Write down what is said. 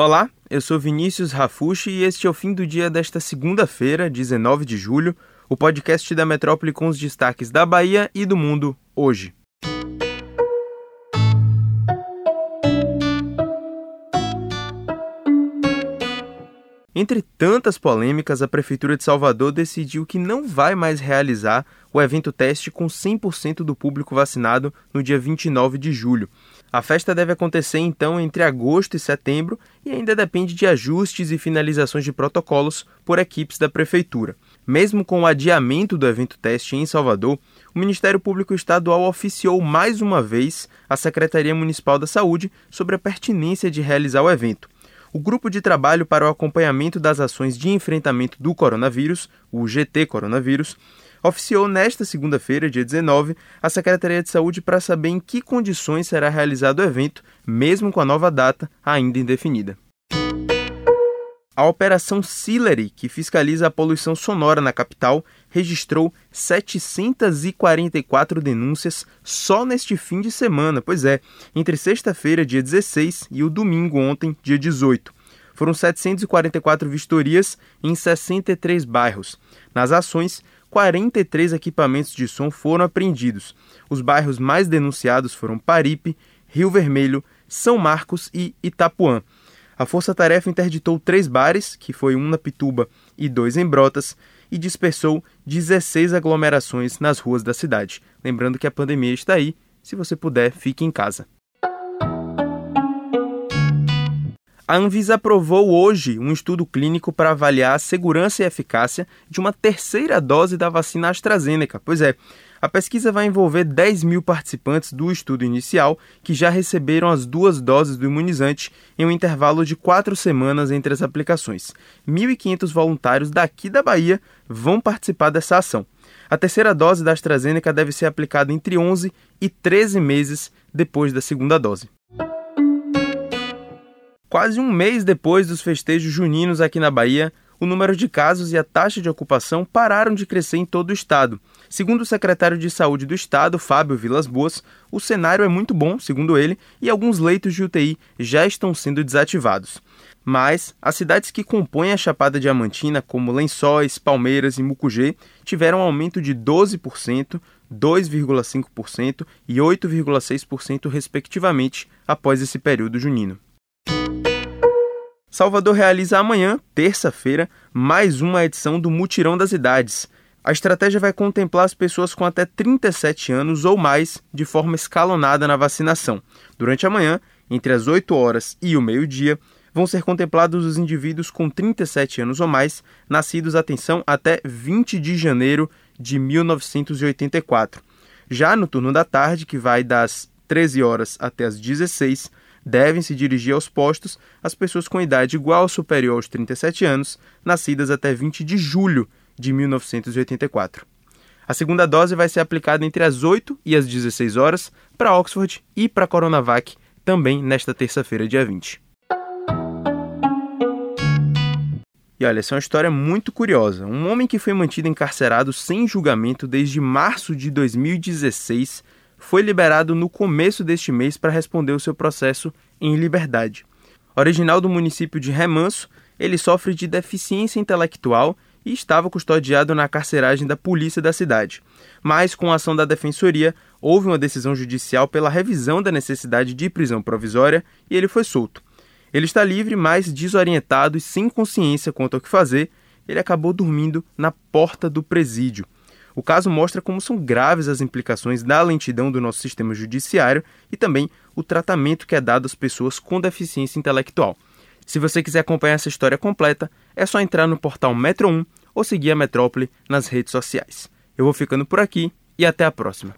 Olá, eu sou Vinícius Rafushi e este é o fim do dia desta segunda-feira, 19 de julho, o podcast da Metrópole com os destaques da Bahia e do mundo hoje. Entre tantas polêmicas, a Prefeitura de Salvador decidiu que não vai mais realizar o evento teste com 100% do público vacinado no dia 29 de julho. A festa deve acontecer então entre agosto e setembro e ainda depende de ajustes e finalizações de protocolos por equipes da Prefeitura. Mesmo com o adiamento do evento teste em Salvador, o Ministério Público Estadual oficiou mais uma vez a Secretaria Municipal da Saúde sobre a pertinência de realizar o evento. O Grupo de Trabalho para o Acompanhamento das Ações de Enfrentamento do Coronavírus, o GT Coronavírus, oficiou nesta segunda-feira, dia 19, a Secretaria de Saúde para saber em que condições será realizado o evento, mesmo com a nova data ainda indefinida. A Operação Sillery, que fiscaliza a poluição sonora na capital, registrou 744 denúncias só neste fim de semana. Pois é, entre sexta-feira, dia 16, e o domingo, ontem, dia 18. Foram 744 vistorias em 63 bairros. Nas ações, 43 equipamentos de som foram apreendidos. Os bairros mais denunciados foram Paripe, Rio Vermelho, São Marcos e Itapuã. A força-tarefa interditou três bares, que foi um na Pituba e dois em Brotas, e dispersou 16 aglomerações nas ruas da cidade. Lembrando que a pandemia está aí, se você puder, fique em casa. A Anvisa aprovou hoje um estudo clínico para avaliar a segurança e eficácia de uma terceira dose da vacina AstraZeneca. Pois é, a pesquisa vai envolver 10 mil participantes do estudo inicial que já receberam as duas doses do imunizante em um intervalo de quatro semanas entre as aplicações. 1.500 voluntários daqui da Bahia vão participar dessa ação. A terceira dose da AstraZeneca deve ser aplicada entre 11 e 13 meses depois da segunda dose. Quase um mês depois dos festejos juninos aqui na Bahia, o número de casos e a taxa de ocupação pararam de crescer em todo o estado. Segundo o secretário de Saúde do Estado, Fábio Vilas Boas, o cenário é muito bom, segundo ele, e alguns leitos de UTI já estão sendo desativados. Mas as cidades que compõem a Chapada Diamantina, como Lençóis, Palmeiras e Mucugê, tiveram um aumento de 12%, 2,5% e 8,6%, respectivamente, após esse período junino. Salvador realiza amanhã, terça-feira, mais uma edição do Mutirão das Idades. A estratégia vai contemplar as pessoas com até 37 anos ou mais de forma escalonada na vacinação. Durante a manhã, entre as 8 horas e o meio-dia, vão ser contemplados os indivíduos com 37 anos ou mais, nascidos, atenção, até 20 de janeiro de 1984. Já no turno da tarde, que vai das 13 horas até as 16, devem se dirigir aos postos as pessoas com idade igual ou superior aos 37 anos, nascidas até 20 de julho de 1984. A segunda dose vai ser aplicada entre as 8 e as 16 horas para Oxford e para Coronavac, também nesta terça-feira, dia 20. E olha, essa é uma história muito curiosa. Um homem que foi mantido encarcerado sem julgamento desde março de 2016 foi liberado no começo deste mês para responder o seu processo em liberdade. Original do município de Remanso, ele sofre de deficiência intelectual e estava custodiado na carceragem da polícia da cidade. Mas, com a ação da defensoria, houve uma decisão judicial pela revisão da necessidade de prisão provisória e ele foi solto. Ele está livre, mas desorientado e sem consciência quanto ao que fazer, ele acabou dormindo na porta do presídio. O caso mostra como são graves as implicações da lentidão do nosso sistema judiciário e também o tratamento que é dado às pessoas com deficiência intelectual. Se você quiser acompanhar essa história completa, é só entrar no portal Metro 1 ou seguir a Metrópole nas redes sociais. Eu vou ficando por aqui e até a próxima.